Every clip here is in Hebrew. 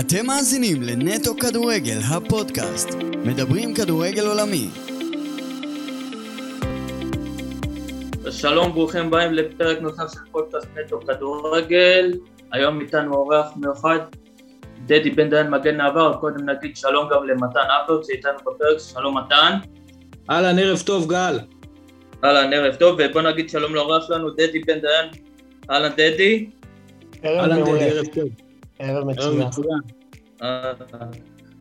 אתם מאזינים לנטו כדורגל, הפודקאסט. מדברים כדורגל עולמי. שלום, ברוכים הבאים לפרק נוסף של פודקאסט נטו כדורגל. היום איתנו אורח מיוחד, דדי בן דיין מגן העבר. קודם נגיד שלום גם למתן אברג שאיתנו בפרק. שלום מתן. אהלן, ערב טוב, גל. אהלן, ערב טוב, ובוא נגיד שלום לאורח שלנו, דדי בן דיין. אהלן, דדי. אהלן, דדי, ערב טוב. ערב מצוין. אה,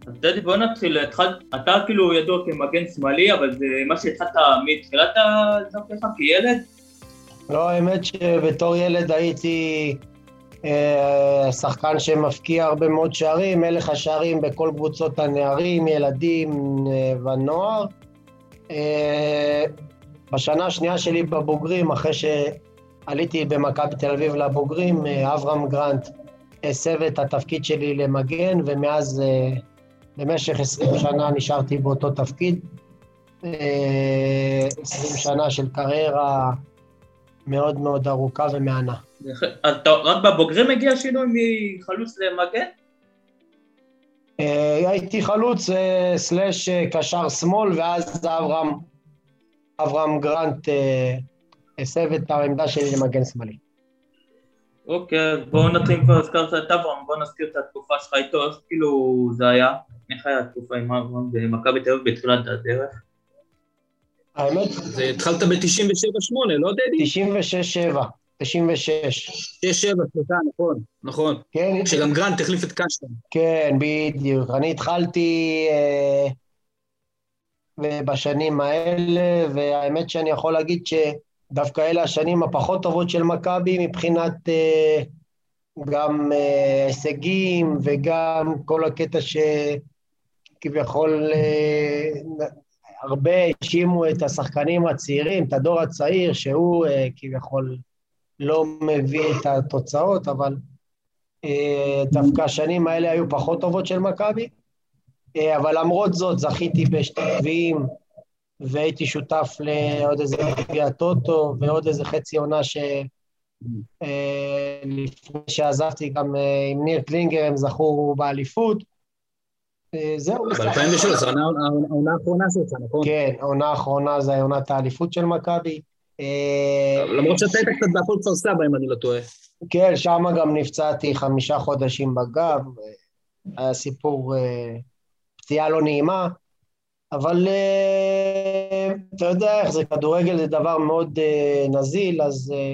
אז דדי, בוא נתחיל. אתה כאילו ידוע כמגן שמאלי, אבל זה מה שהתחלת מתחילת דרכך כילד? לא, האמת שבתור ילד הייתי אה, שחקן שמפקיע הרבה מאוד שערים, מלך השערים בכל קבוצות הנערים, ילדים אה, והנוער. אה, בשנה השנייה שלי בבוגרים, אחרי שעליתי במכבי תל אביב לבוגרים, אה, אברהם גרנט הסב את התפקיד שלי למגן, ומאז אה, במשך 20 שנה נשארתי באותו תפקיד. אה, 20 שנה של קריירה מאוד מאוד ארוכה ומהנה. אז אתה רק בבוגרים הגיע שינוי מחלוץ למגן? אה, הייתי חלוץ אה, סלאש אה, קשר שמאל, ואז אברהם, אברהם גרנט אה, הסב את העמדה שלי למגן שמאלי. אוקיי, אז בואו נתחיל כבר, הזכרת את אברהם, בואו נזכיר את התקופה שלך איתו, איך כאילו זה היה? איך היה התקופה עם אברהם במכבי תל אביב בתחילת הדרך? האמת, זה התחלת ב-97-8, לא דדי? 96-7, 96. 6-7, סליחה, נכון, נכון. כן, שגם גרנט החליף את קשטן. כן, בדיוק. אני התחלתי אה, בשנים האלה, והאמת שאני יכול להגיד שדוווקא אלה השנים הפחות טובות של מכבי מבחינת אה, גם אה, הישגים וגם כל הקטע שכביכול אה, הרבה האשימו את השחקנים הצעירים, את הדור הצעיר, שהוא אה, כביכול לא מביא את התוצאות, אבל אה, דווקא השנים האלה היו פחות טובות של מכבי, אה, אבל למרות זאת זכיתי בשתי גביעים והייתי שותף לעוד איזה גביע טוטו ועוד איזה חצי עונה ש... אה, לפני שעזבתי גם אה, עם ניר קלינגר הם זכו באליפות. אה, זהו, ב-2003, זו העונה- האחרונה שלך, נכון? כן, העונה האחרונה זה עונת האליפות של מכבי. למרות שאתה היית קצת בהפועל כפר סבא, אם אני לא טועה. כן, שם גם נפצעתי חמישה חודשים בגב, היה סיפור פציעה לא נעימה, אבל אה, אתה יודע איך זה, כדורגל זה דבר מאוד אה, נזיל, אז אה,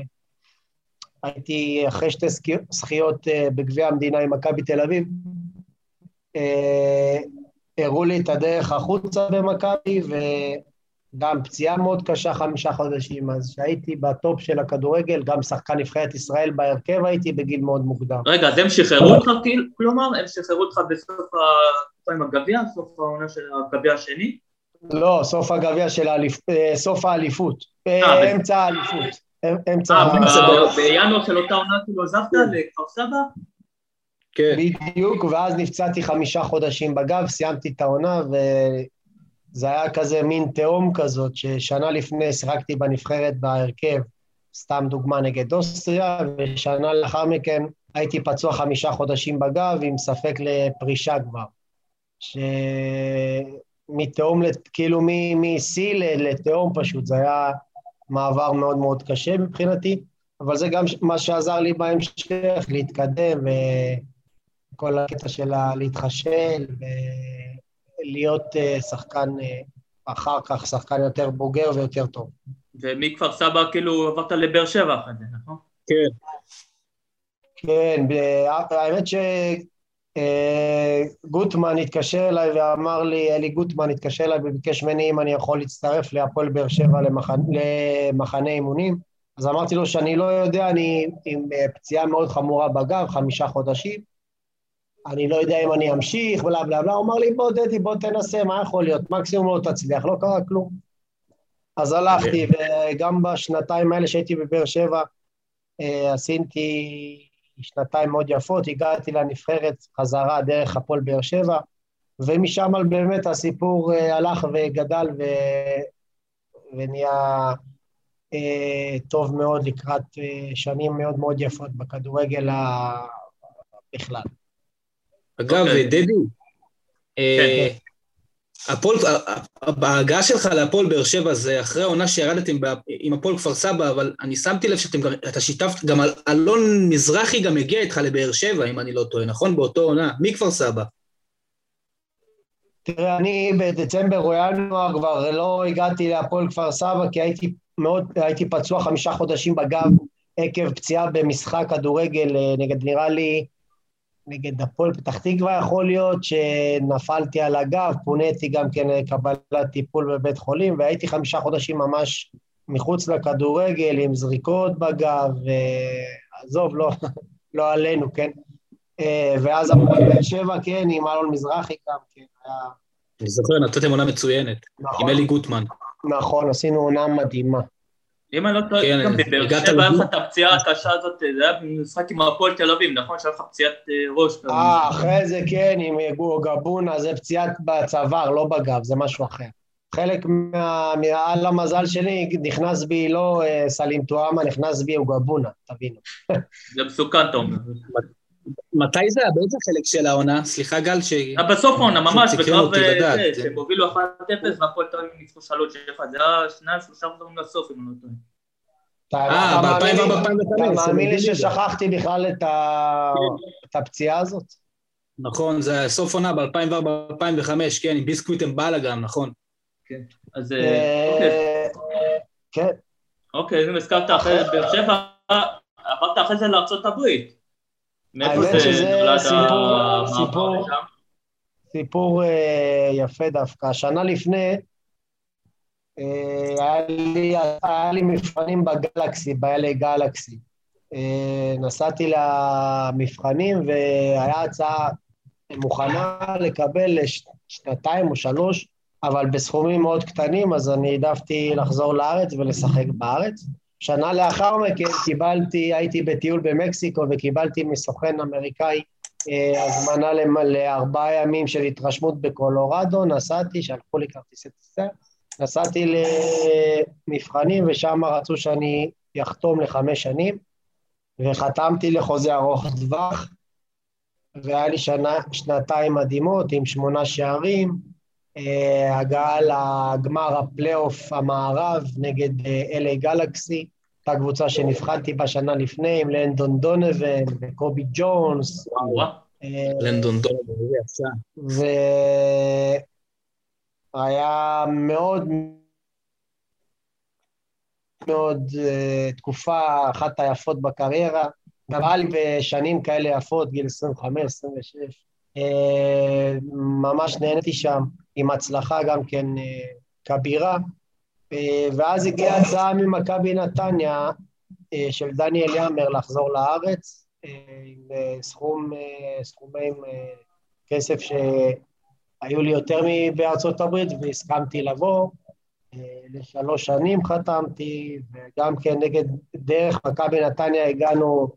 הייתי אחרי שתי זכי- זכיות אה, בגביע המדינה עם מכבי תל אביב, אה, הראו לי את הדרך החוצה במכבי, וגם פציעה מאוד קשה, חמישה חודשים, אז כשהייתי בטופ של הכדורגל, גם שחקן נבחרת ישראל בהרכב הייתי בגיל מאוד מוקדם. רגע, אז הם שחררו אותך, כאילו- כלומר, הם שחררו אותך בסוף התקופה עם הגביע, סוף העונה של הגביע השני? לא, סוף הגביע של האליפ... אה, סוף האליפות. אה, אה, אמצע האליפות. אה, אמצע האליפות. בינואר של אותה עונה כאילו עזבת לכפר סבא? כן. בדיוק, ואז נפצעתי חמישה חודשים בגב, סיימתי את העונה, וזה היה כזה מין תהום כזאת, ששנה לפני שיחקתי בנבחרת בהרכב, סתם דוגמה נגד אוסטריה, ושנה לאחר מכן הייתי פצוע חמישה חודשים בגב, עם ספק לפרישה כבר. שמתהום, לת- כאילו משיא לתהום פשוט, זה היה מעבר מאוד מאוד קשה מבחינתי, אבל זה גם מה שעזר לי בהמשך, להתקדם, ו... כל הקטע של להתחשל ולהיות אה, שחקן, אה, אחר כך שחקן יותר בוגר ויותר טוב. ומכפר סבא כאילו עברת לבאר שבע אחרי זה, נכון? כן. כן, ב- האמת שגוטמן התקשר אליי ואמר לי, אלי גוטמן התקשר אליי וביקש ממני אם אני יכול להצטרף להפועל באר שבע למחנה, למחנה אימונים. אז אמרתי לו שאני לא יודע, אני עם אה, פציעה מאוד חמורה בגב, חמישה חודשים. אני לא יודע אם אני אמשיך, בלה בלה בלה. הוא אמר לי, בוא דדי, בוא תנסה, מה יכול להיות? מקסימום לא תצליח, לא קרה כלום. אז הלכתי, וגם בשנתיים האלה שהייתי בבאר שבע, אה, עשיתי שנתיים מאוד יפות, הגעתי לנבחרת חזרה דרך הפועל באר שבע, ומשם באמת הסיפור אה, הלך וגדל ו... ונהיה אה, טוב מאוד לקראת אה, שנים מאוד מאוד יפות בכדורגל ה... בכלל. אגב, okay. אוקיי. דדי, אה, כן. הפועל, ההגעה שלך להפועל באר שבע זה אחרי העונה שירדתם עם הפועל כפר סבא, אבל אני שמתי לב שאתה שיתפת, גם אלון מזרחי גם הגיע איתך לבאר שבע, אם אני לא טועה, נכון? באותו עונה, מכפר סבא. תראה, אני בדצמבר או ינואר כבר לא הגעתי להפועל כפר סבא, כי הייתי מאוד, הייתי פצוע חמישה חודשים בגב עקב פציעה במשחק כדורגל אה, נגד, נראה לי, נגד הפועל פתח תקווה יכול להיות, שנפלתי על הגב, פוניתי גם כן לקבלת טיפול בבית חולים, והייתי חמישה חודשים ממש מחוץ לכדורגל, עם זריקות בגב, ועזוב, לא, לא עלינו, כן? אה, ואז הפועל באר שבע, כן, עם אלון מזרחי גם, כן, היה... אני זוכר, נתתם עונה מצוינת, נכון, עם אלי גוטמן. נכון, עשינו עונה מדהימה. אם אני לא טועה, כן, גם בבאר שבע היה לך את הפציעה הקשה הזאת, זה היה משחק עם הפועל תל אביב, נכון? שהיה לך פציעת אה, ראש. אה, אחרי זה כן, עם גבונה, זה פציעת בצוואר, לא בגב, זה משהו אחר. חלק מעל המזל שלי, נכנס בי לא אה, סלים טועמה, נכנס בי גבונה, תבינו. זה מסוכן, אתה אומר. מתי זה היה? באיזה חלק של העונה? סליחה, גל, ש... בסוף העונה, ממש, בקרב אה, זה, שהם הובילו 1-0 והפועל תל אביב ניצחו 3-1, זה היה שניים, שלושה מחזורים לסוף, אם אני לא טועה. אה, ב-2004-2005. אתה מאמין לי ששכחתי בכלל את הפציעה הזאת? נכון, זה סוף עונה ב-2004-2005, כן, עם ביסקוויט עם באלה גם, נכון. כן, אז... אה, אוקיי. כן. אוקיי, אם הזכרת אחרי באר שבע, עברת אחרי זה לארצות הברית. האמת שזה סיפור, סיפור, סיפור אה, יפה דווקא. שנה לפני, אה, היה לי, היה לי מבחנים בגלקסי, ב-LA גלקסי. אה, נסעתי למבחנים והיה הצעה מוכנה לקבל שנתיים או שלוש, אבל בסכומים מאוד קטנים, אז אני העדפתי לחזור לארץ ולשחק בארץ. שנה לאחר מכן קיבלתי, הייתי בטיול במקסיקו וקיבלתי מסוכן אמריקאי אה, הזמנה לארבעה ימים של התרשמות בקולורדו, נסעתי, שלחו לי כרטיסי טיסה, נסעתי למבחנים ושם רצו שאני אחתום לחמש שנים, וחתמתי לחוזה ארוך טווח, והיה לי שנה, שנתיים מדהימות עם שמונה שערים, הגעה לגמר הפלייאוף המערב נגד אה, LA גלקסי, אותה קבוצה שנבחנתי בה שנה לפני עם לנדון דונבן וקובי ג'ונס. אה, לנדון דונבן, איזה יצא. והיה מאוד מאוד תקופה אחת היפות בקריירה. גם היה לי בשנים כאלה יפות, גיל 25, 26. ממש נהניתי שם. עם הצלחה גם כן אה, כבירה. אה, ואז הגיעה הצעה ממכבי נתניה אה, של דניאל יאמר לחזור לארץ, עם סכום, סכומי כסף שהיו לי יותר מבארצות הברית, והסכמתי לבוא. לשלוש שנים חתמתי, וגם כן נגד, דרך מכבי נתניה הגענו אה,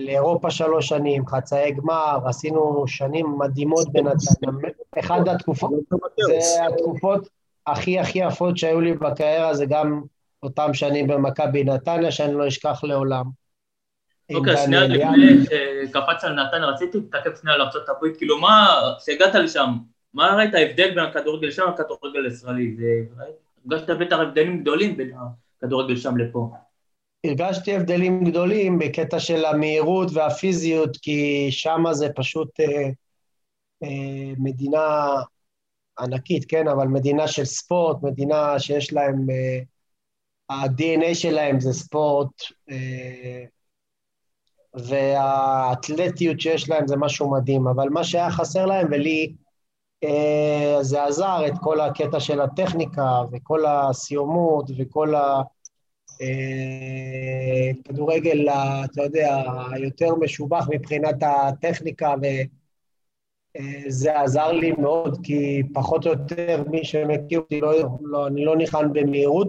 לאירופה שלוש שנים, חצאי גמר, עשינו שנים מדהימות בנתניה. אחת התקופות, זה התקופות הכי הכי יפות שהיו לי בקריירה, זה גם אותם שנים במכבי נתניה, שאני לא אשכח לעולם. אוקיי, שנייה לפני שקפץ על נתניה, רציתי להתעכב שנייה על ארה"ב, כאילו מה, כשהגעת לשם, מה ראית ההבדל בין הכדורגל שם לכדורגל הישראלי? הרגשת בטח הבדלים גדולים בין הכדורגל שם לפה. הרגשתי הבדלים גדולים בקטע של המהירות והפיזיות, כי שם זה פשוט אה, אה, מדינה ענקית, כן, אבל מדינה של ספורט, מדינה שיש להם, אה, ה-DNA שלהם זה ספורט, אה, והאתלטיות שיש להם זה משהו מדהים, אבל מה שהיה חסר להם, ולי אה, זה עזר, את כל הקטע של הטכניקה, וכל הסיומות, וכל ה... אה, כדורגל, אתה יודע, היותר משובח מבחינת הטכניקה, וזה אה, עזר לי מאוד, כי פחות או יותר מי שמכיר אותי, לא, לא, אני לא ניחן במהירות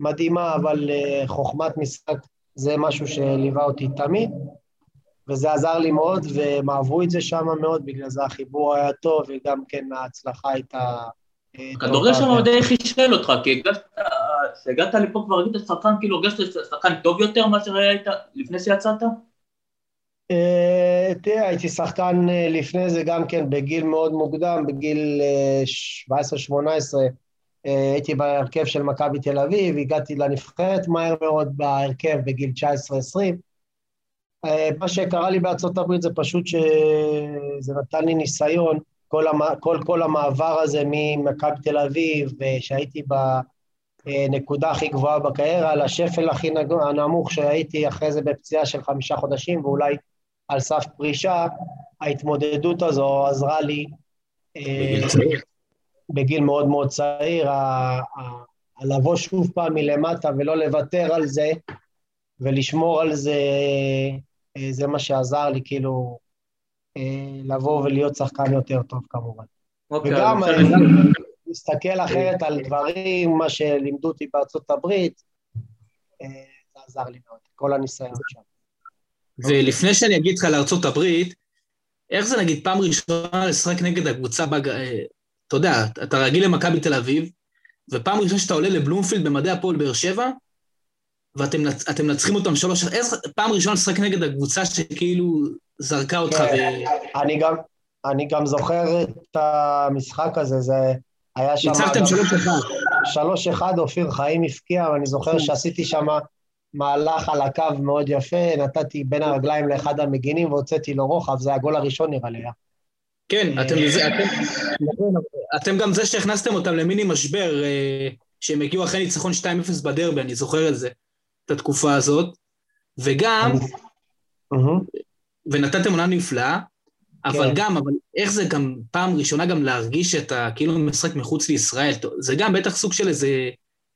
מדהימה, אבל אה, חוכמת משחק זה משהו שליווה אותי תמיד, וזה עזר לי מאוד, והם אהבו את זה שם מאוד, בגלל זה החיבור היה טוב, וגם כן ההצלחה הייתה... הכדורגל שם די חישל אותך, כי כשהגעת לפה כבר ראית שחקן, כאילו הרגשת שחקן טוב יותר מאשר היית לפני שיצאת? אה, תראה, הייתי שחקן אה, לפני זה גם כן בגיל מאוד מוקדם, בגיל 17-18, אה, הייתי בהרכב של מכבי תל אביב, הגעתי לנבחרת מהר מאוד בהרכב בגיל 19-20. מה שקרה לי בארצות הברית זה פשוט שזה נתן לי ניסיון, כל, המ... כל, כל המעבר הזה ממכבי תל אביב, שהייתי בנקודה הכי גבוהה בקריירה, לשפל הכי נמוך שהייתי אחרי זה בפציעה של חמישה חודשים, ואולי על סף פרישה, ההתמודדות הזו עזרה לי בגיל צעיר. בגיל מאוד מאוד צעיר, לבוא שוב פעם מלמטה ולא לוותר על זה ולשמור על זה, אה, זה מה שעזר לי, כאילו, אה, לבוא ולהיות שחקן יותר טוב כמובן. אוקיי, וגם אני מסתכל אחרת על דברים, מה שלימדו אותי בארצות הברית, אה, זה עזר לי מאוד, כל הניסיון שם. ולפני שאני אגיד לך לארצות הברית, איך זה נגיד פעם ראשונה לשחק נגד הקבוצה, בג... אתה יודע, אתה רגיל למכבי תל אביב, ופעם ראשונה שאתה עולה לבלומפילד במדעי הפועל באר שבע, ואתם מנצחים אותם שלוש... איך פעם ראשונה לשחק נגד הקבוצה שכאילו זרקה אותך כן, ו... אני גם, אני גם זוכר את המשחק הזה, זה היה שם... ניצחתם שלוש אחד. שלוש אחד, אופיר חיים הפקיע, ואני זוכר כן. שעשיתי שם מהלך על הקו מאוד יפה, נתתי בין הרגליים לאחד המגינים והוצאתי לו רוחב, זה הגול הראשון נראה לי. כן, אתם, אתם, אתם גם זה שהכנסתם אותם למיני משבר, אה, שהם הגיעו אחרי ניצחון 2-0 בדרבי, אני זוכר את זה, את התקופה הזאת. וגם, ונתתם עונה נפלאה, אבל כן. גם, אבל איך זה גם פעם ראשונה גם להרגיש שאתה כאילו משחק מחוץ לישראל, זה גם בטח סוג של איזה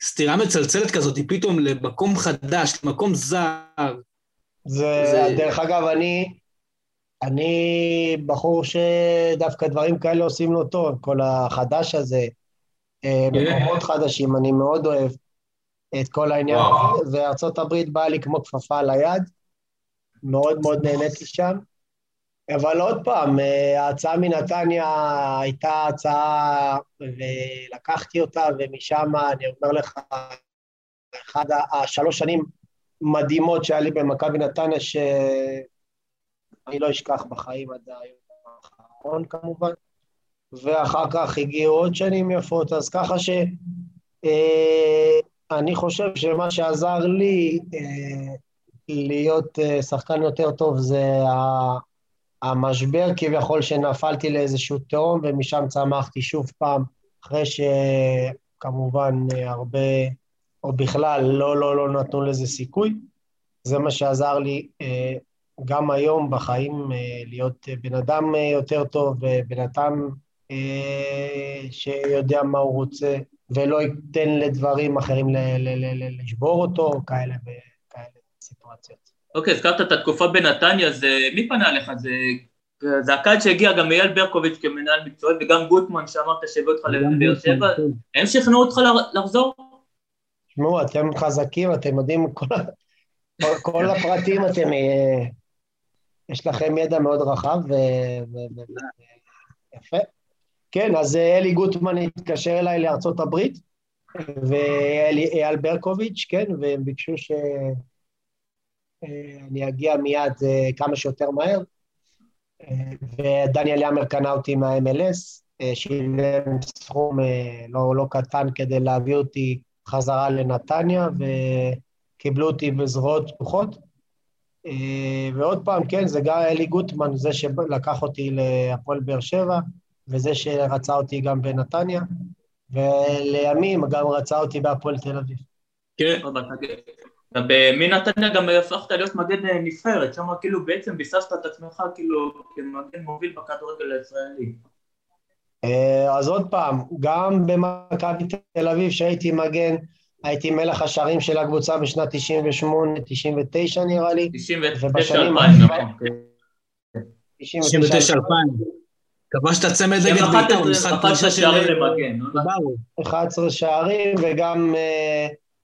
סתירה מצלצלת כזאת, פתאום למקום חדש, למקום זר. זה, זה... דרך אגב, אני, אני בחור שדווקא דברים כאלה עושים לו טוב, כל החדש הזה, אה, כן. מקומות חדשים, אני מאוד אוהב את כל העניין הזה, וארצות הברית באה לי כמו כפפה על היד, מאוד מאוד נהניתי שם. אבל עוד פעם, אה, ההצעה מנתניה הייתה הצעה, ולקחתי אותה, ומשם, אני אומר לך, אחד השלוש שנים מדהימות שהיה לי במכבי נתניה, שאני לא אשכח בחיים עד היום האחרון כמובן, ואחר כך הגיעו עוד שנים יפות, אז ככה ש... אה, חושב שמה שעזר לי אה, להיות שחקן יותר טוב זה המשבר כביכול שנפלתי לאיזשהו תהום, ומשם צמחתי שוב פעם, אחרי שכמובן הרבה, או בכלל, לא, לא, לא נתנו לזה סיכוי. זה מה שעזר לי אה, גם היום בחיים אה, להיות בן אדם אה, יותר טוב, בן אדם שיודע מה הוא רוצה, ולא ייתן לדברים אחרים לשבור אותו, כאלה סיטואציות. אוקיי, הזכרת את התקופה בנתניה, אז מי פנה אליך? זה, זה הקהל שהגיע, גם אייל ברקוביץ' כמנהל מקצועי, וגם גוטמן שאמרת שהביא אותך לבאר שבע, כן. הם שכנעו אותך לחזור? תשמעו, אתם חזקים, אתם יודעים כל, כל הפרטים, אתם... אה, יש לכם ידע מאוד רחב ו... יפה. כן, אז אלי גוטמן התקשר אליי לארצות הברית, ואייל ברקוביץ', כן, והם ביקשו ש... אה, אני אגיע מיד אה, כמה שיותר מהר. אה, ודניאל יאמר קנה אותי מה-MLS, שילם סכום לא, לא קטן כדי להביא אותי חזרה לנתניה, וקיבלו אותי בזרועות פתוחות. ועוד פעם, כן, זה גם אלי גוטמן, זה שלקח אותי להפועל באר שבע, וזה שרצה אותי גם בנתניה, ולימים גם רצה אותי בהפועל תל אביב. כן, מנתניה גם הפכת להיות מגן אה, נבחרת, שם כאילו בעצם ביססת את עצמך כאילו כמגן מוביל בכדורגל הישראלי. אה, אז עוד פעם, גם במכבי תל אביב שהייתי מגן, הייתי מלך השערים של הקבוצה בשנת 98-99 נראה לי. 99-2000, נכון. 99-2000. כבשת צמד נגד בית"ר, משחק פרישה של... 11 אה, שערים וגם...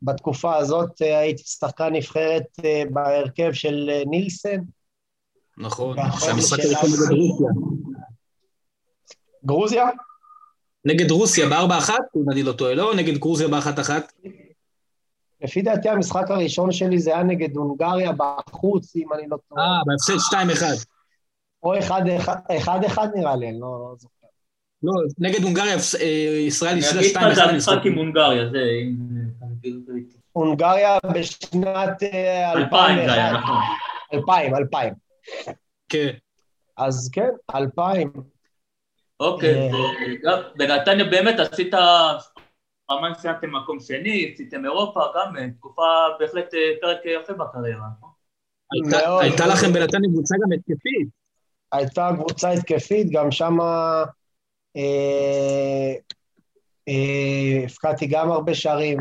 בתקופה הזאת אה, הייתי שחקן נבחרת אה, בהרכב של אה, נילסן. נכון, שהמשחק הראשון נגד רוסיה. גרוזיה? נגד רוסיה בארבע אחת, אם אני לא טועה, לא? נגד גרוזיה באחת אחת? לפי דעתי המשחק הראשון שלי זה היה נגד הונגריה בחוץ, אם אני לא טועה. אה, בהפסד 2-1. או 1-1 נראה לי, אני לא לא זוכר. לא, נגד הונגריה אה, ישראל אני הפסידה אגיד לך, 2-1. אני המשחק. עם הונגריה, זה... הונגריה בשנת אה, 2000 זה היה, 2001. נכון. 2000, 2000. כן. אז כן, 2000. אוקיי, אה. וגם בנתניה באמת עשית, פעמיים סיימתם מקום שני, עשיתם אירופה, גם אה, תקופה בהחלט אה, פרק יפה בקריירה. נכון? הייתה- לכם בנתניה קבוצה גם התקפית. הייתה קבוצה התקפית, גם שם אה, אה, הפקעתי גם הרבה שערים,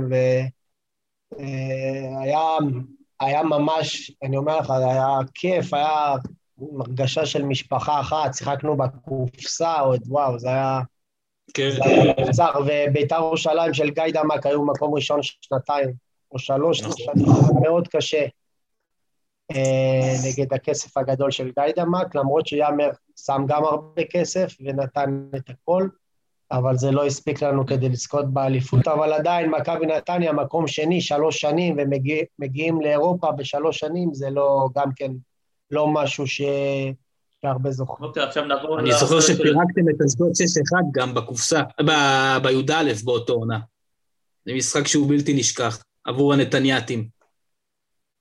והיה היה ממש, אני אומר לך, היה כיף, היה הרגשה של משפחה אחת, שיחקנו בקופסה, עוד וואו, זה היה... כן. זה היה וביתר ירושלים של גיא דמק היו מקום ראשון שנתיים, או שלוש נכון. שנים, מאוד קשה אה, נגד הכסף הגדול של גיא דמק, למרות שיאמר שם גם הרבה כסף ונתן את הכל, אבל זה לא הספיק לנו כדי לזכות באליפות, אבל עדיין מכבי נתניה מקום שני, שלוש שנים, ומגיעים לאירופה בשלוש שנים, זה לא, גם כן, לא משהו ש... שהרבה זוכרים. אוקיי, עכשיו נעבור... אני זוכר שפירקתם את אשדוד 6-1 גם בקופסה, ב- בי"א באותו עונה. זה משחק שהוא בלתי נשכח עבור הנתניאתים.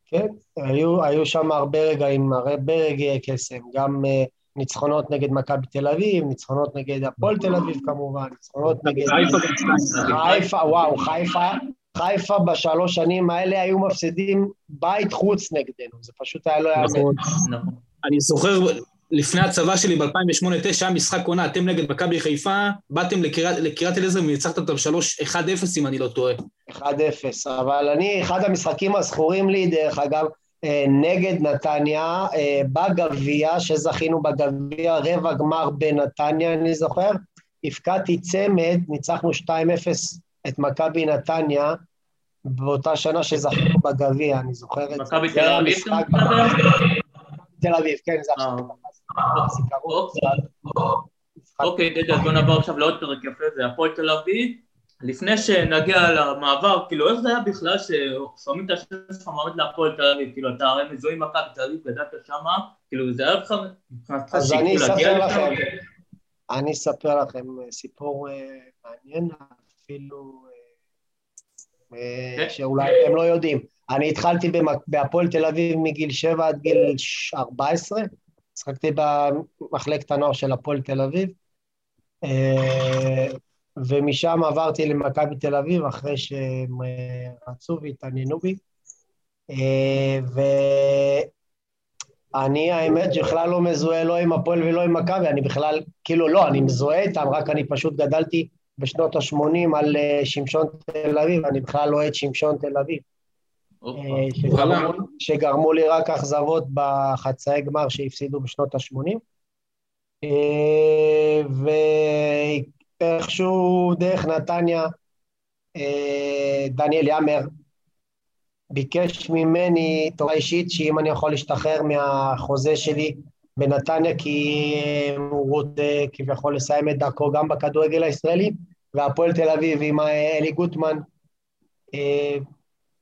כן, היו, היו שם הרבה רגעים, הרבה רגעי קסם, גם uh, ניצחונות נגד מכבי תל אביב, ניצחונות נגד הפועל תל אביב כמובן, ניצחונות נגד... חיפה וואו, חיפה, חיפה בשלוש שנים האלה היו מפסידים בית חוץ נגדנו, זה פשוט היה לא יאמן. נכון. אני זוכר, לפני הצבא שלי ב-2008-2009, היה משחק עונה, אתם נגד מכבי חיפה, באתם לקריית אליעזר וניצחתם אותם 3-1-0 אם אני לא טועה. 1-0, אבל אני, אחד המשחקים הזכורים לי, דרך אגב, נגד נתניה, אה, בגביע, שזכינו בגביע, רבע גמר בנתניה, אני זוכר, הפקעתי צמד, ניצחנו 2-0 את מכבי נתניה, באותה שנה שזכינו בגביע, אני זוכר את זה. מכבי תל אביב? תל כן, זה אה. עכשיו אוקיי, אז בוא נעבור עכשיו לעוד פרק יפה, זה הפועל תל אביב. לפני שנגיע למעבר, כאילו, איך זה היה בכלל ששמים את השם שלך מעמד להפועל תל אביב? כאילו, אתה הרי מזוהה עם מכבי תל אביב, גדלת שמה, כאילו, זה היה לך מבחינתך שיקול להגיע לשם? אני אספר לכם סיפור אה, מעניין, אפילו אה, אה, כן. שאולי אתם לא יודעים. אני התחלתי בהפועל תל אביב מגיל 7 עד גיל ש- 14, משחקתי במחלקת הנוער של הפועל תל אביב, ומשם עברתי למכבי תל אביב אחרי שהם אה, רצו והתעניינו בי. אה, ואני, האמת, בכלל לא מזוהה לא עם הפועל ולא עם מכבי, אני בכלל, כאילו לא, אני מזוהה איתם, רק אני פשוט גדלתי בשנות ה-80 על אה, שמשון תל אביב, אני בכלל לא אוהד שמשון תל אביב. שגרמו, שגרמו לי רק אכזבות בחצאי גמר שהפסידו בשנות ה-80. ואיכשהו דרך נתניה, אה, דניאל יאמר ביקש ממני תורה אישית שאם אני יכול להשתחרר מהחוזה שלי בנתניה, כי אה, הוא רוצה כביכול לסיים את דרכו גם בכדורגל הישראלי, והפועל תל אביב עם אה, אלי גוטמן,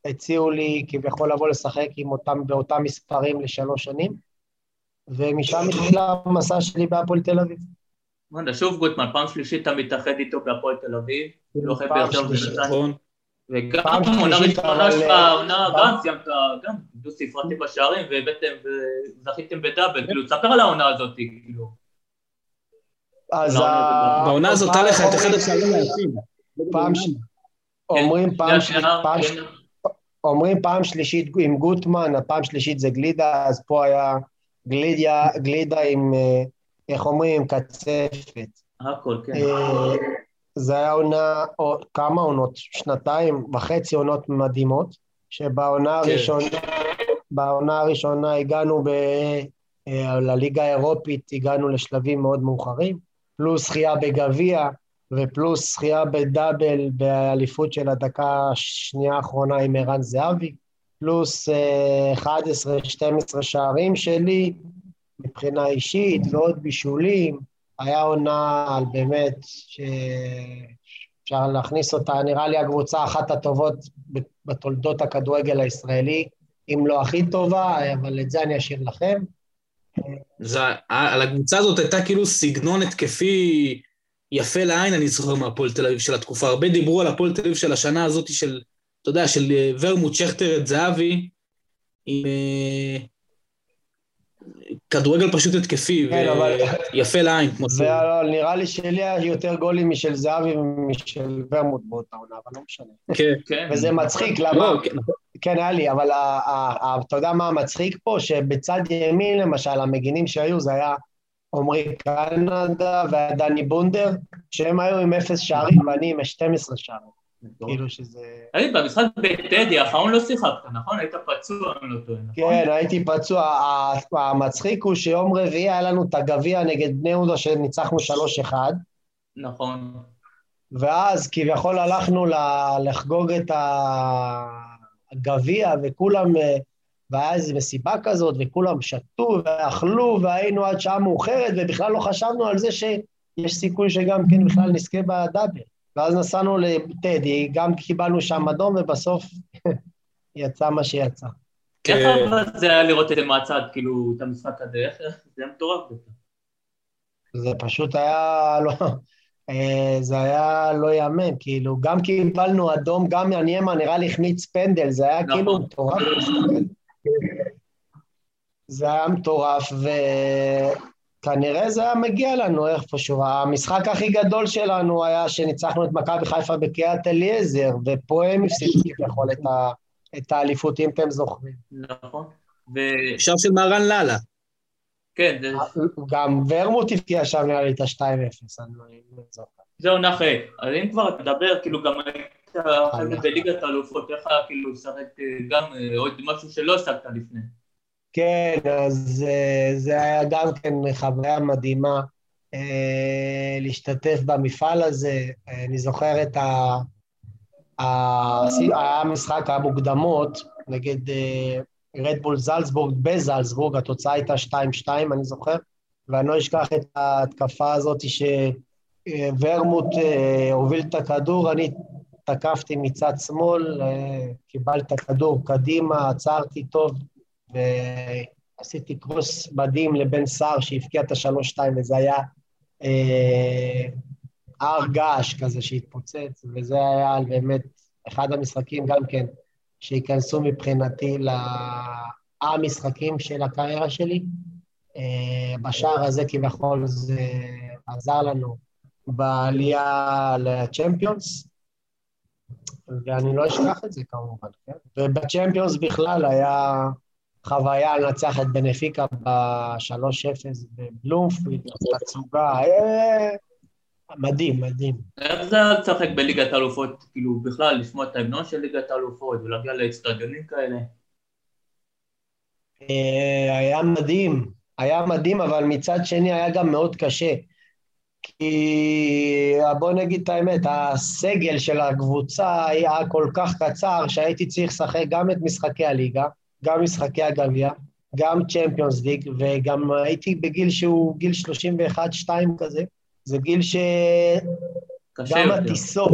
הציעו לי כביכול לבוא לשחק עם אותם, באותם מספרים לשלוש שנים, ומשם התחיל המסע שלי בהפועל תל אביב. וואלה, שוב גוטמן, פעם שלישית אתה מתאחד איתו בהפועל תל אביב, לא שבע שלישית. ונתניה. נכון? וגם פעם עונה שלישית, ראשונה שלך, אה, עונה גם סיימת, גם דו ספרתי בשערים והבאתם וזכיתם בדאבל, כאילו, תספר על העונה הזאת, כאילו. אז לא, ה- בעונה הזאת היה לך את אחד השערים היפים. אומרים פעם אומרים פעם שלישית עם גוטמן, הפעם שלישית זה גלידה, אז פה היה גלידיה, גלידה עם, אה, איך אומרים, קצפת. הכל, כן. אה, זה היה עונה, או כמה עונות? שנתיים וחצי עונות מדהימות, שבעונה כן. הראשונה, בעונה הראשונה הגענו ב, אה, לליגה האירופית, הגענו לשלבים מאוד מאוחרים, פלוס זכייה בגביע, ופלוס זכייה בדאבל באליפות של הדקה השנייה האחרונה עם ערן זהבי, פלוס אה, 11-12 שערים שלי מבחינה אישית ועוד בישולים. היה עונה על באמת ש... אפשר להכניס אותה, נראה לי הקבוצה אחת הטובות בתולדות הכדורגל הישראלי, אם לא הכי טובה, אבל את זה אני אשאיר לכם. זה, על הקבוצה הזאת הייתה כאילו סגנון התקפי יפה לעין, אני זוכר מהפועל תל אביב של התקופה. הרבה דיברו על הפועל תל אביב של השנה הזאת של, אתה יודע, של אה, ורמוט, שכטר, את זהבי, עם אה, כדורגל פשוט התקפי כן, ויפה. לעין, כמו זה. נראה לי שלי היה יותר גולים משל זהבי ומשל ורמוט באותה עונה, אבל לא משנה. כן. כן. וזה מצחיק, למה? לא, כן. כן, היה לי, אבל אתה יודע מה המצחיק פה? שבצד ימין, למשל, המגינים שהיו, זה היה עמרי קנדה ודני בונדר, שהם היו עם אפס שערים ואני עם 12 שערים. כאילו שזה... היית במשחק בטדי, האחרון לא שיחקת, נכון? היית פצוע, אני לא טועה, נכון? כן, הייתי פצוע. המצחיק הוא שיום רביעי היה לנו את הגביע נגד בני יהודה שניצחנו 3-1. נכון. ואז כביכול הלכנו לחגוג את הגביע, וכולם... והיה איזו מסיבה כזאת, וכולם שתו ואכלו, והיינו עד שעה מאוחרת, ובכלל לא חשבנו על זה שיש סיכוי שגם כן בכלל נזכה בדאבל. ואז נסענו לטדי, גם קיבלנו שם אדום, ובסוף יצא מה שיצא. איך זה היה לראות את זה מהצד, כאילו, את המשחק הזה? איך זה היה מטורף זה פשוט היה לא... אה, זה היה לא יאמן, כאילו, גם קיבלנו אדום, גם יניאמה נראה לי החמיץ פנדל, זה היה כאילו נכון. מטורף. זה היה מטורף, וכנראה זה היה מגיע לנו איפשהו. המשחק הכי גדול שלנו היה שניצחנו את מכבי חיפה בקריית אליעזר, ופה הם הפסידו כביכול את האליפות, אם אתם זוכרים. נכון. שער של מהרן לאללה. כן. גם ורמוט הבקיע שם נראה לי את ה-2-0, אני לא זוכר. זהו, נחי. אז אם כבר תדבר, כאילו גם היית בליגת האלופות, איך כאילו לשחק גם עוד משהו שלא עסקת לפני. כן, אז אה, זה היה גם כן חוויה מדהימה אה, להשתתף במפעל הזה. אני זוכר את ה... היה משחק המוקדמות נגד רדבול אה, זלצבורג בזלצבורג, התוצאה הייתה 2-2, אני זוכר, ואני לא אשכח את ההתקפה הזאת שוורמוט הוביל את הכדור, אני תקפתי מצד שמאל, קיבלתי את הכדור קדימה, עצרתי טוב, ועשיתי קרוס מדהים לבן סער שהבקיע את השלוש-שתיים, וזה היה אה, הר געש כזה שהתפוצץ, וזה היה באמת אחד המשחקים גם כן שייכנסו מבחינתי למשחקים של הקריירה שלי. אה, בשער הזה כביכול זה עזר לנו בעלייה לצ'מפיונס, ואני לא אשכח את זה כמובן, כן? ובצ'מפיונס בכלל היה חוויה לנצח את בנפיקה ב-3-0 בבלומפילד, תצוגה, אה, מדהים, מדהים. איך זה היה לשחק בליגת האלופות, כאילו בכלל לשמוע את ההמנון של ליגת האלופות ולהגיע לאצטדיונים כאלה? אה, היה מדהים, היה מדהים, אבל מצד שני היה גם מאוד קשה. כי בוא נגיד את האמת, הסגל של הקבוצה היה כל כך קצר שהייתי צריך לשחק גם את משחקי הליגה, גם משחקי הגביע, גם צ'מפיונס ליג, וגם הייתי בגיל שהוא גיל 31-2 כזה, זה גיל ש... גם הטיסות,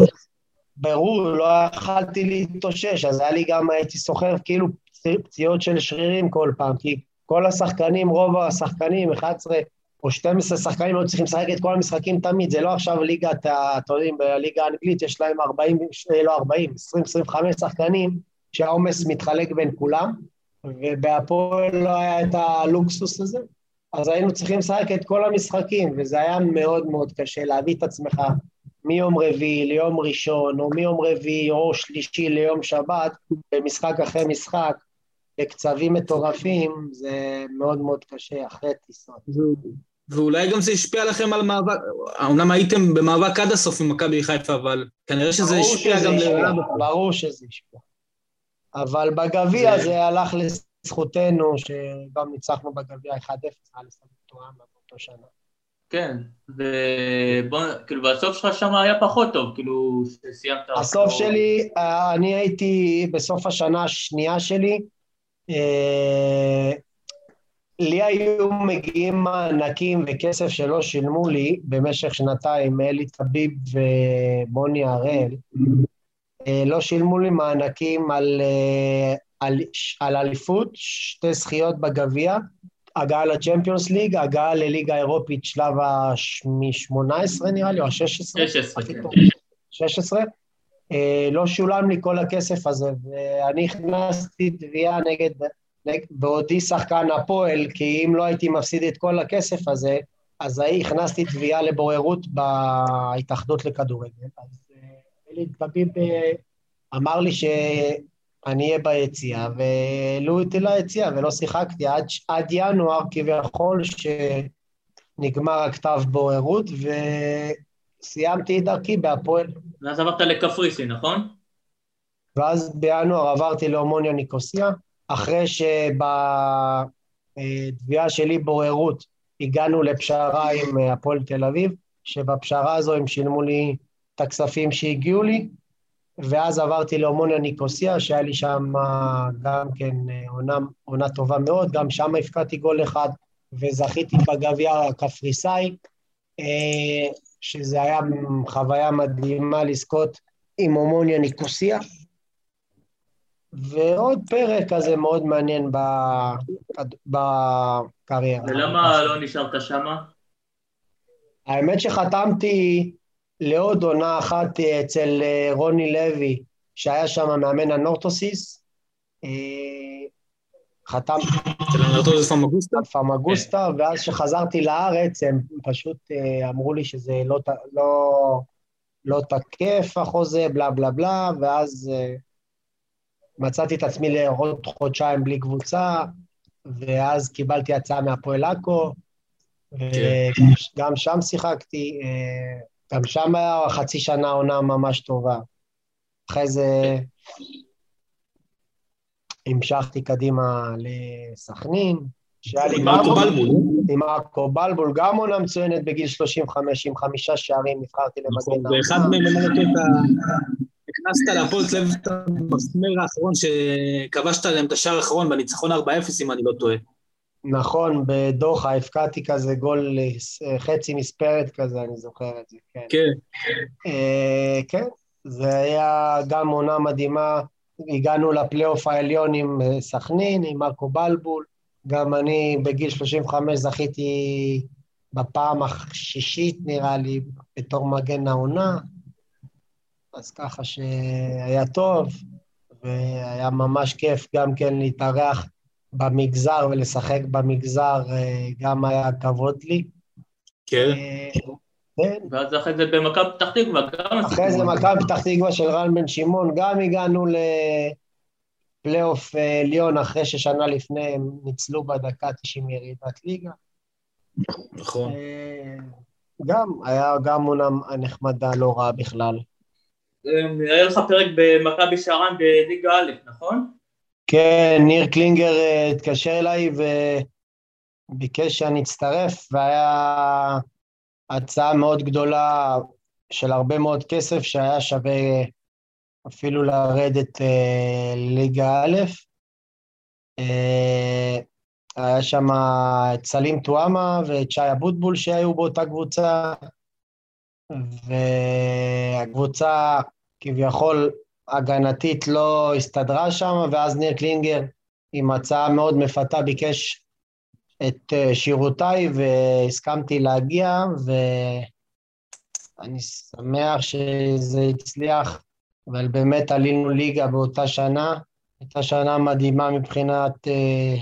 ברור, לא יכלתי להתאושש, אז היה לי גם, הייתי סוחר כאילו פציעות של שרירים כל פעם, כי כל השחקנים, רוב השחקנים, 11 או 12 שחקנים היו צריכים לשחק את כל המשחקים תמיד, זה לא עכשיו ליגת, אתם יודעים, בליגה האנגלית יש להם 40, לא 40, 20-25 שחקנים, שהעומס מתחלק בין כולם, ובהפועל לא היה את הלוקסוס הזה, אז היינו צריכים לשחק את כל המשחקים, וזה היה מאוד מאוד קשה להביא את עצמך מיום רביעי ליום ראשון, או מיום רביעי או שלישי ליום שבת, במשחק אחרי משחק, בקצבים מטורפים, זה מאוד מאוד קשה אחרי טיסות. ואולי גם זה השפיע עליכם על מאבק, אמנם הייתם במאבק עד הסוף עם מכבי חיפה, אבל כנראה שזה השפיע גם לרעה. ברור שזה השפיע. אבל בגביע זה... זה הלך לזכותנו, שגם ניצחנו בגביע 1-0, היה לסדר תואם באותו שנה. כן, ובוא, כאילו בסוף שלך שם היה פחות טוב, כאילו שסיימת... הסוף שלי, אה, אני הייתי בסוף השנה השנייה שלי, אה, לי היו מגיעים מענקים וכסף שלא שילמו לי במשך שנתיים, אלי טביב ומוני הראל. אה, לא שילמו לי מענקים על, אה, על, על אליפות, שתי זכיות בגביע, הגעה לצ'מפיונס ליג, הגעה לליגה האירופית שלב ה-18 נראה לי, או ה-16? 16, כן. 16. אה, לא שולם לי כל הכסף הזה, ואני הכנסתי תביעה נגד, בעודי שחקן הפועל, כי אם לא הייתי מפסיד את כל הכסף הזה, אז הכנסתי תביעה לבוררות בהתאחדות לכדורגל. אז אלי דבביב אמר לי שאני אהיה ביציאה, והעלו אותי ליציאה ולא שיחקתי עד, עד ינואר כביכול שנגמר הכתב בוררות, וסיימתי את דרכי בהפועל. ואז עברת לקפריסין, נכון? ואז בינואר עברתי להומוניה ניקוסיה, אחרי שבתביעה שלי בוררות הגענו לפשרה עם הפועל תל אביב, שבפשרה הזו הם שילמו לי את הכספים שהגיעו לי, ואז עברתי להומוניה ניקוסיה, שהיה לי שם גם כן עונה, עונה טובה מאוד, גם שם הפקעתי גול אחד, וזכיתי בגביע הקפריסאי, אה, שזה היה חוויה מדהימה לזכות עם הומוניה ניקוסיה. ועוד פרק כזה מאוד מעניין בקריירה. ולמה לא נשארת שמה? האמת שחתמתי לעוד עונה אחת אצל אה, רוני לוי, שהיה שם מאמן הנורטוסיס. אה, חתמתי... אצל הנורטוסיס פמגוסטה? פמגוסטה, ואז כשחזרתי לארץ, הם פשוט אה, אמרו לי שזה לא, לא, לא תקף החוזה, בלה בלה בלה, ואז מצאתי את עצמי לעוד חודשיים בלי קבוצה, ואז קיבלתי הצעה מהפועל עכו, וגם כן. שם שיחקתי. גם שם היה חצי שנה עונה ממש טובה. אחרי זה המשכתי קדימה לסכנין, שהיה לי עם ארקו בלבול. עם ארקו בלבול, גם עונה מצוינת בגיל 35, עם חמישה שערים נבחרתי למגן נכון, ואחד מהם, אם אני הכנסת להפועל תל אביב במסמר האחרון שכבשת להם את השער האחרון בניצחון 4-0, אם אני לא טועה. נכון, בדוחה הפקעתי כזה גול חצי מספרת כזה, אני זוכר את זה, כן. כן. אה, כן, זה היה גם עונה מדהימה. הגענו לפלייאוף העליון עם אה, סכנין, עם מרקו בלבול. גם אני בגיל 35 זכיתי בפעם השישית, נראה לי, בתור מגן העונה. אז ככה שהיה טוב, והיה ממש כיף גם כן להתארח במגזר ולשחק במגזר אה, גם היה כבוד לי. כן. אה, כן. ואז אחרי זה במכבי פתח תקווה, גם... אחרי זה מכבי פתח תקווה של רן בן שמעון, גם הגענו לפלייאוף אה, עליון אחרי ששנה לפני הם ניצלו בדקה 90 ירידת ליגה. נכון. גם, היה גם עונה נחמדה, לא רעה בכלל. היה לך פרק במכבי שערן בליגה א', נכון? כן, ניר קלינגר אה, התקשר אליי וביקש שאני אצטרף, והיה הצעה מאוד גדולה של הרבה מאוד כסף, שהיה שווה אפילו לרדת אה, ליגה א'. אה, היה שם את סלים טואמה ואת שי אבוטבול שהיו באותה קבוצה, והקבוצה כביכול הגנתית לא הסתדרה שם, ואז ניר קלינגר עם הצעה מאוד מפתה ביקש את אה, שירותיי והסכמתי להגיע, ואני שמח שזה הצליח, אבל באמת עלינו ליגה באותה שנה. הייתה שנה מדהימה מבחינת... אה,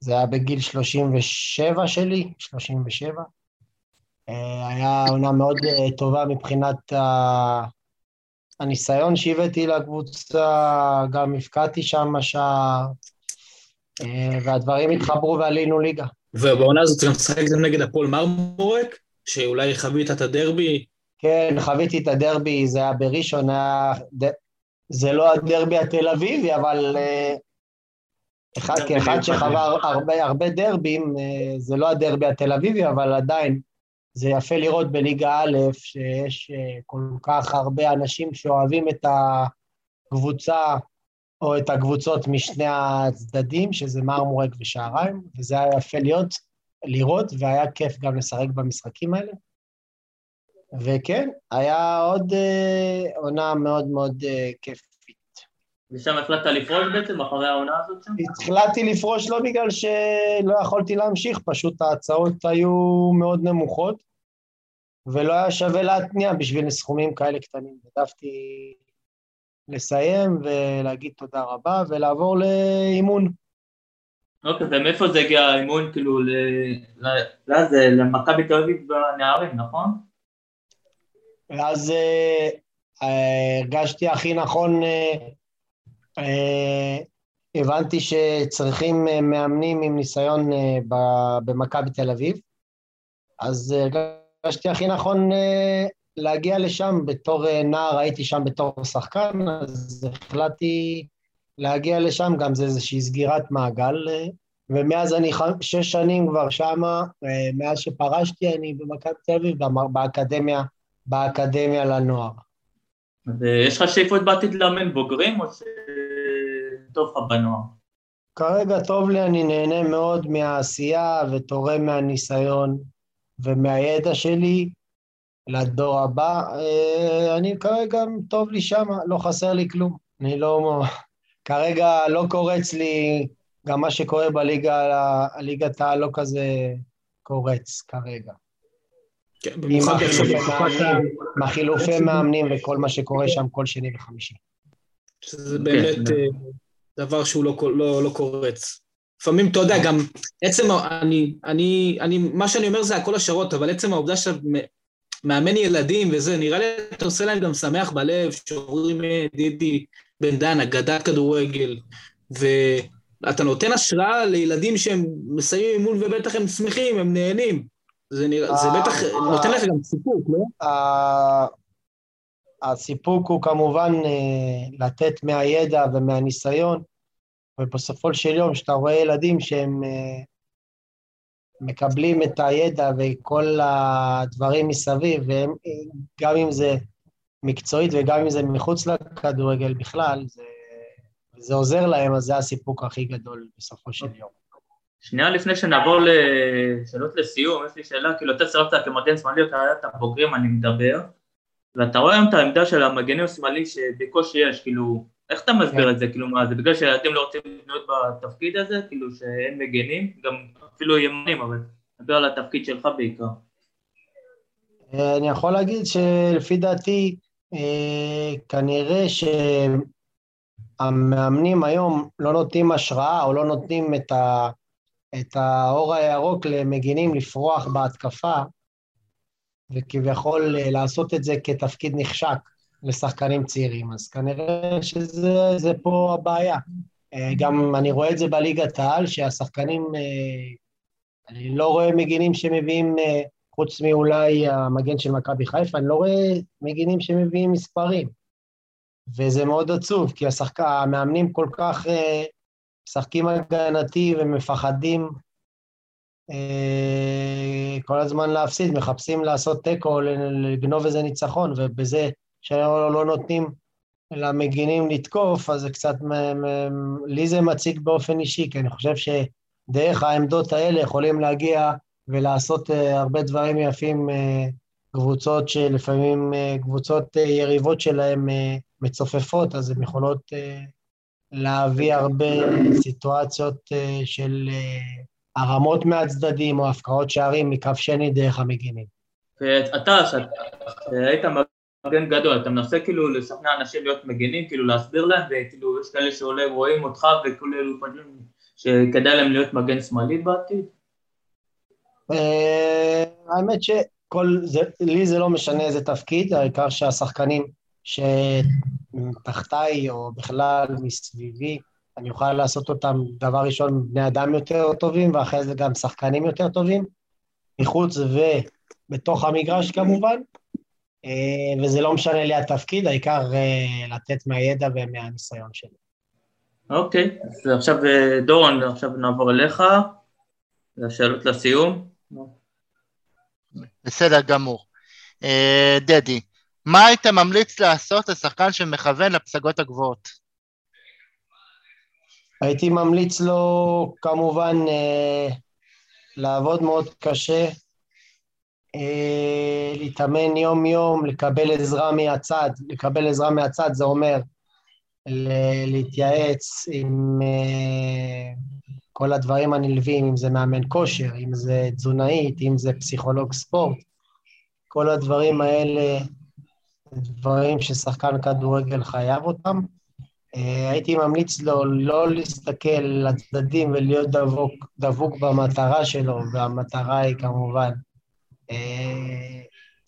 זה היה בגיל 37 שלי, 37. אה, היה עונה מאוד טובה מבחינת הניסיון שהבאתי לקבוצה, גם הפקעתי שם שער, אה, והדברים התחברו ועלינו ליגה. ובעונה הזאת גם משחקתם נגד הפועל מרמורק, שאולי חווית את הדרבי? כן, חוויתי את הדרבי, זה היה בראשון, היה... זה לא הדרבי התל אביבי, אבל אה, אחד, כאחד שחווה הרבה, הרבה דרבים, אה, זה לא הדרבי התל אביבי, אבל עדיין זה יפה לראות בליגה א', שיש אה, כל כך הרבה אנשים שאוהבים את הקבוצה, או את הקבוצות משני הצדדים, שזה מרמורק ושעריים, וזה היה יפה להיות, לראות, והיה כיף גם לשחק במשחקים האלה. וכן, היה עוד אה, עונה מאוד מאוד אה, כיפית. ושם החלטת לפרוש בעצם, אחרי העונה הזאת שם? החלטתי לפרוש לא בגלל שלא יכולתי להמשיך, פשוט ההצעות היו מאוד נמוכות, ולא היה שווה להתניע בשביל סכומים כאלה קטנים. העדפתי לסיים ולהגיד תודה רבה ולעבור לאימון. אוקיי, ומאיפה זה הגיע האימון, כאילו, זה, למכבי תל אביב בנערים, נכון? ואז אה, אה, הרגשתי הכי נכון, אה, אה, הבנתי שצריכים אה, מאמנים עם ניסיון אה, במכבי תל אביב, אז הרגשתי הכי נכון אה, להגיע לשם בתור אה, נער, הייתי שם בתור שחקן, אז החלטתי להגיע לשם, גם זה איזושהי סגירת מעגל, אה, ומאז אני שש שנים כבר שמה, אה, מאז שפרשתי אני במכבי תל אביב, באקדמיה, באקדמיה לנוער. ויש לך שאיפות בעתיד לאמן בוגרים, או שטוב לך בנוער? כרגע טוב לי, אני נהנה מאוד מהעשייה ותורם מהניסיון ומהידע שלי. לדור הבא. אה, אני כרגע, טוב לי שם, לא חסר לי כלום. אני לא... כרגע לא קורץ לי, גם מה שקורה בליגה, הליגת העל לא כזה קורץ כרגע. כן, במיוחד עם החילופי מאמנים וכל מה שקורה שם כל שני וחמישי. שזה באמת כן. אה, דבר שהוא לא, לא, לא קורץ. לפעמים, אתה יודע, גם עצם, אני, אני, אני, מה שאני אומר זה הכל השערות, אבל עצם העובדה שאתה מאמן ילדים וזה, נראה לי אתה עושה להם גם שמח בלב, שאומרים אה, דידי בן דן, אגדת כדורגל, ואתה נותן השראה לילדים שהם מסיימים אימון ובטח הם שמחים, הם נהנים. זה, נראה, זה בטח נותן לך גם סיפוק, לא? הסיפוק הוא כמובן אה, לתת מהידע ומהניסיון, ובסופו של יום, כשאתה רואה ילדים שהם אה, מקבלים את הידע וכל הדברים מסביב, וגם אם זה מקצועית וגם אם זה מחוץ לכדורגל בכלל, זה, זה עוזר להם, אז זה הסיפוק הכי גדול בסופו של יום. שנייה לפני שנעבור לשאלות לסיום, יש לי שאלה, כאילו אתה סירבת כמגן שמאלי, אתה הבוגרים, אני מדבר, ואתה רואה היום את העמדה של המגנים השמאלי שבקושי יש, כאילו, איך אתה מסביר כן. את זה? כאילו מה, זה בגלל שאתם לא רוצים להיות בתפקיד הזה? כאילו שאין מגנים? גם אפילו ימנים, אבל נדבר על התפקיד שלך בעיקר. אה, אני יכול להגיד שלפי דעתי, אה, כנראה שהמאמנים היום לא נותנים השראה או לא נותנים את, ה, את האור הירוק למגינים לפרוח בהתקפה, וכביכול אה, לעשות את זה כתפקיד נחשק. לשחקנים צעירים, אז כנראה שזה פה הבעיה. אה, גם אני רואה את זה בליגת העל, שהשחקנים, אה, אני לא רואה מגינים שמביאים, חוץ מאולי המגן של מכבי חיפה, אני לא רואה מגינים שמביאים מספרים. וזה מאוד עצוב, כי השחק... המאמנים כל כך משחקים הגנתי ומפחדים כל הזמן להפסיד, מחפשים לעשות תיקו, לגנוב איזה ניצחון, ובזה שלא לא נותנים למגינים לתקוף, אז זה קצת, לי זה מציג באופן אישי, כי אני חושב שדרך העמדות האלה יכולים להגיע ולעשות אה, הרבה דברים יפים, אה, קבוצות שלפעמים, אה, קבוצות יריבות שלהם מצופפות, אז הן יכולות להביא הרבה סיטואציות של הרמות מהצדדים או הפקעות שערים מקו שני דרך המגינים. ואתה, שהיית מגן גדול, אתה מנסה כאילו לשכנע אנשים להיות מגנים, כאילו להסביר להם, וכאילו יש כאלה שאולי רואים אותך וכאילו חושבים שכדאי להם להיות מגן שמאלי בעתיד? אה, האמת שכל, זה, לי זה לא משנה איזה תפקיד, העיקר שהשחקנים שתחתיי או בכלל מסביבי, אני אוכל לעשות אותם דבר ראשון בני אדם יותר טובים, ואחרי זה גם שחקנים יותר טובים, מחוץ ובתוך המגרש כמובן. אה, וזה לא משנה לי התפקיד, העיקר אה, לתת מהידע ומהניסיון שלי. אוקיי, אז עכשיו אה, דורון, עכשיו נעבור אליך, לשאלות לסיום. בסדר גמור. דדי, מה היית ממליץ לעשות לשחקן שמכוון לפסגות הגבוהות? הייתי ממליץ לו כמובן אה, לעבוד מאוד קשה, אה, להתאמן יום-יום, לקבל עזרה מהצד. לקבל עזרה מהצד זה אומר להתייעץ עם אה, כל הדברים הנלווים, אם זה מאמן כושר, אם זה תזונאית, אם זה פסיכולוג ספורט. כל הדברים האלה, דברים ששחקן כדורגל חייב אותם. אה, הייתי ממליץ לו לא להסתכל לצדדים ולהיות דבוק, דבוק במטרה שלו, והמטרה היא כמובן אה,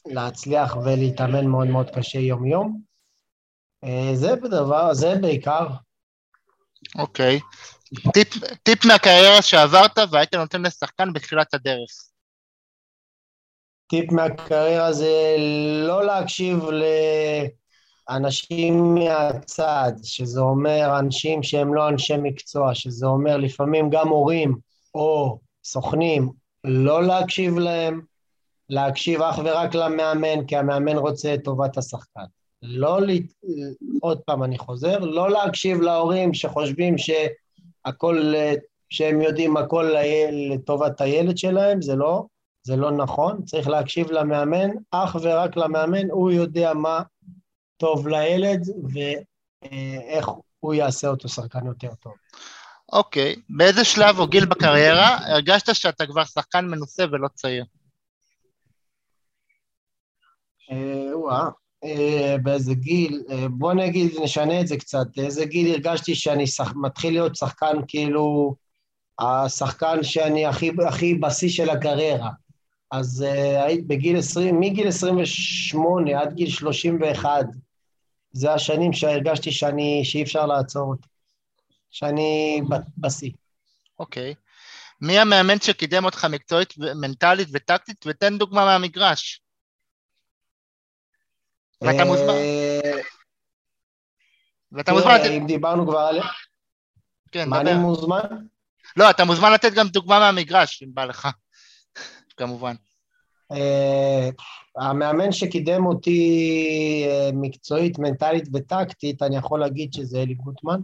להצליח ולהתאמן מאוד מאוד קשה יום-יום. אה, זה בדבר, זה בעיקר. אוקיי. טיפ, טיפ מהקריירה שעברת והיית נותן לשחקן בתחילת הדרך. טיפ מהקריירה זה לא להקשיב לאנשים מהצד, שזה אומר אנשים שהם לא אנשי מקצוע, שזה אומר לפעמים גם הורים או סוכנים, לא להקשיב להם, להקשיב אך ורק למאמן, כי המאמן רוצה את טובת השחקן. לא, עוד פעם אני חוזר, לא להקשיב להורים שחושבים שהכל, שהם יודעים הכל לטובת הילד שלהם, זה לא, זה לא נכון, צריך להקשיב למאמן, אך ורק למאמן, הוא יודע מה טוב לילד ואיך הוא יעשה אותו שחקן יותר טוב. אוקיי, okay. באיזה שלב או גיל בקריירה הרגשת שאתה כבר שחקן מנוסה ולא צעיר? אה, אה, באיזה גיל, אה, בוא נגיד, נשנה את זה קצת, איזה גיל הרגשתי שאני שח, מתחיל להיות שחקן כאילו, השחקן שאני הכי, הכי בשיא של הקריירה. אז היית בגיל 20, מגיל 28 עד גיל 31, זה השנים שהרגשתי שאני, שאי אפשר לעצור אותי, שאני בשיא. אוקיי. Okay. מי המאמן שקידם אותך מקצועית, מנטלית וטקטית, ותן דוגמה מהמגרש. ואתה מוזמן. אה, ואתה מוזמן. אם דיברנו כבר על... כן, מה אני מוזמן? לא, אתה מוזמן לתת גם דוגמה מהמגרש, אם בא לך, כמובן. אה, המאמן שקידם אותי אה, מקצועית, מנטלית וטקטית, אני יכול להגיד שזה אלי גוטמן.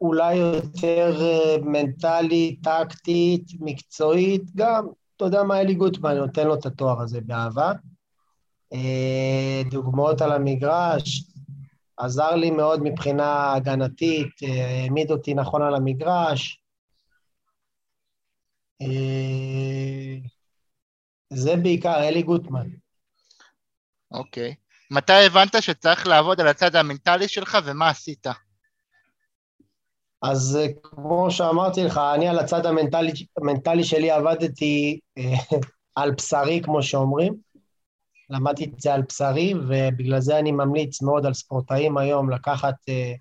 אולי יותר מנטלית, טקטית, מקצועית, גם אתה יודע מה, אלי גוטמן נותן לו את התואר הזה באהבה. אה, דוגמאות על המגרש, עזר לי מאוד מבחינה הגנתית, אה, העמיד אותי נכון על המגרש. אה, זה בעיקר אלי גוטמן. אוקיי. מתי הבנת שצריך לעבוד על הצד המנטלי שלך ומה עשית? אז אה, כמו שאמרתי לך, אני על הצד המנטלי, המנטלי שלי עבדתי אה, על בשרי, כמו שאומרים. למדתי את זה על בשרי, ובגלל זה אני ממליץ מאוד על ספורטאים היום לקחת אה,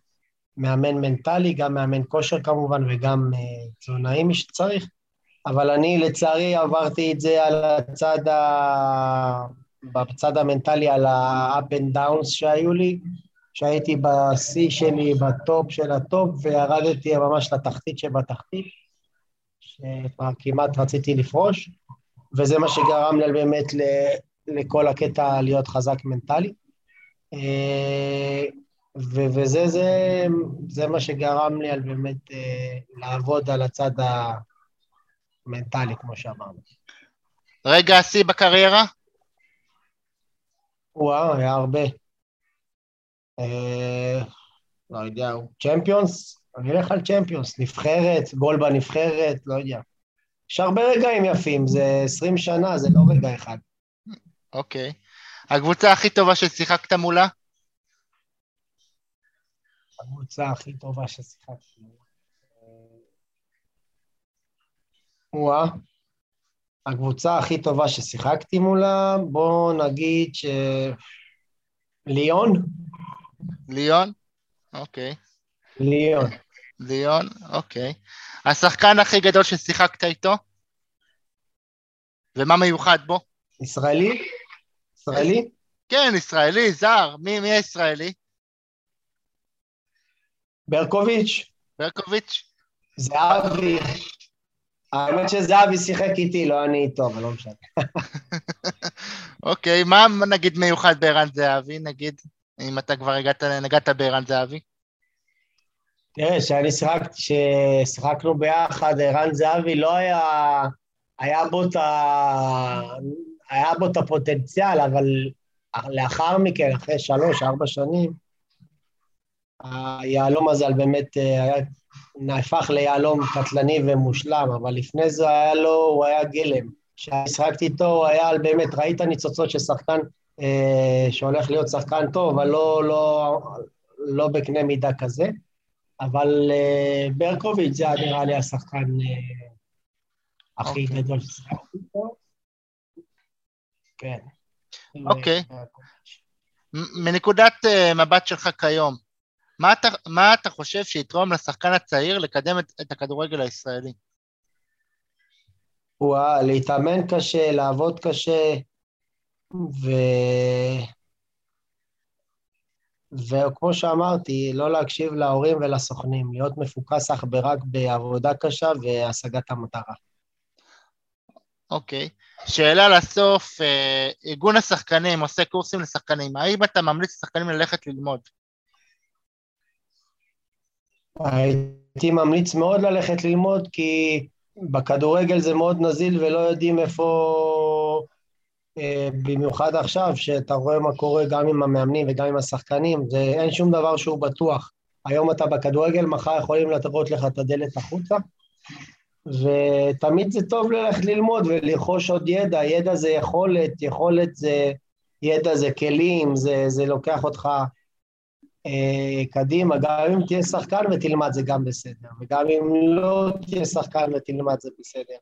מאמן מנטלי, גם מאמן כושר כמובן, וגם תזונאי מי שצריך. אבל אני לצערי עברתי את זה על הצד, ה... בצד המנטלי, על ה-up and downs שהיו לי, שהייתי בשיא שלי, בטופ של הטופ, וירדתי ממש לתחתית שבתחתית, שכבר כמעט רציתי לפרוש, וזה מה שגרם לי באמת לכל הקטע להיות חזק מנטלי. אה, וזה זה, זה מה שגרם לי על באמת אה, לעבוד על הצד המנטלי, כמו שאמרנו. רגע השיא בקריירה? וואו, היה הרבה. אה, לא יודע, צ'מפיונס? אני אלך על צ'מפיונס, נבחרת, גול בנבחרת, לא יודע. יש הרבה רגעים יפים, זה עשרים שנה, זה לא רגע אחד. אוקיי. הקבוצה הכי טובה ששיחקת מולה? הקבוצה הכי טובה ששיחקתי מולה. וואה. הקבוצה הכי טובה ששיחקתי מולה, בואו נגיד ש... ליון? ליון? אוקיי. ליון. ליון, אוקיי. השחקן הכי גדול ששיחקת איתו? ומה מיוחד בו? ישראלי? ישראלי? כן, ישראלי, זר. מי, מי הישראלי? ברקוביץ'. ברקוביץ'? זהבי. האמת שזהבי שיחק איתי, לא אני איתו, אבל לא משנה. אוקיי, מה נגיד מיוחד בערן זהבי, נגיד? אם אתה כבר הגעת, נגעת בערן זהבי? תראה, כשאני שיחקתי, כששיחקנו ביחד, ערן זהבי לא היה... היה בו את ה... היה בו את הפוטנציאל, אבל לאחר מכן, אחרי שלוש, ארבע שנים, היהלום הזה באמת אה, היה, נהפך ליהלום קטלני ומושלם, אבל לפני זה היה לו, הוא היה גלם. כששחקתי איתו, הוא היה באמת, ראית ניצוצות של שחקן אה, שהולך להיות שחקן טוב, אבל לא, לא, לא בקנה מידה כזה. אבל אה, ברקוביץ' זה נראה לי השחקן אה, הכי okay. אוקיי. גדול ששחקתי איתו. כן. אוקיי. Okay. מנקודת uh, מבט שלך כיום, מה אתה, מה אתה חושב שיתרום לשחקן הצעיר לקדם את, את הכדורגל הישראלי? וואה, להתאמן קשה, לעבוד קשה, ו... וכמו שאמרתי, לא להקשיב להורים ולסוכנים, להיות מפוקס אך ורק בעבודה קשה והשגת המטרה. אוקיי. Okay. שאלה לסוף, אה, ארגון השחקנים עושה קורסים לשחקנים, האם אתה ממליץ לשחקנים ללכת ללמוד? הייתי ממליץ מאוד ללכת ללמוד, כי בכדורגל זה מאוד נזיל ולא יודעים איפה, אה, במיוחד עכשיו, שאתה רואה מה קורה גם עם המאמנים וגם עם השחקנים, זה, אין שום דבר שהוא בטוח. היום אתה בכדורגל, מחר יכולים לטרות לך את הדלת החוצה, ותמיד זה טוב ללכת ללמוד ולרכוש עוד ידע, ידע זה יכולת, יכולת זה ידע זה כלים, זה, זה לוקח אותך קדימה, גם אם תהיה שחקן ותלמד זה גם בסדר, וגם אם לא תהיה שחקן ותלמד זה בסדר.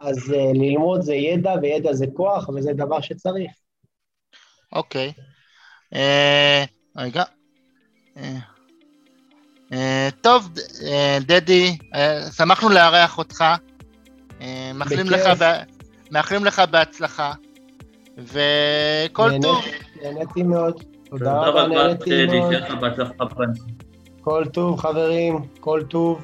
אז אה, ללמוד זה ידע, וידע זה כוח, וזה דבר שצריך. אוקיי. אה, רגע. טוב, דדי, שמחנו לארח אותך. מאחלים לך, מאחלים לך בהצלחה, וכל טוב. נהניתי מאוד. תודה רבה, נהניתי מאוד. כל טוב, חברים, כל טוב.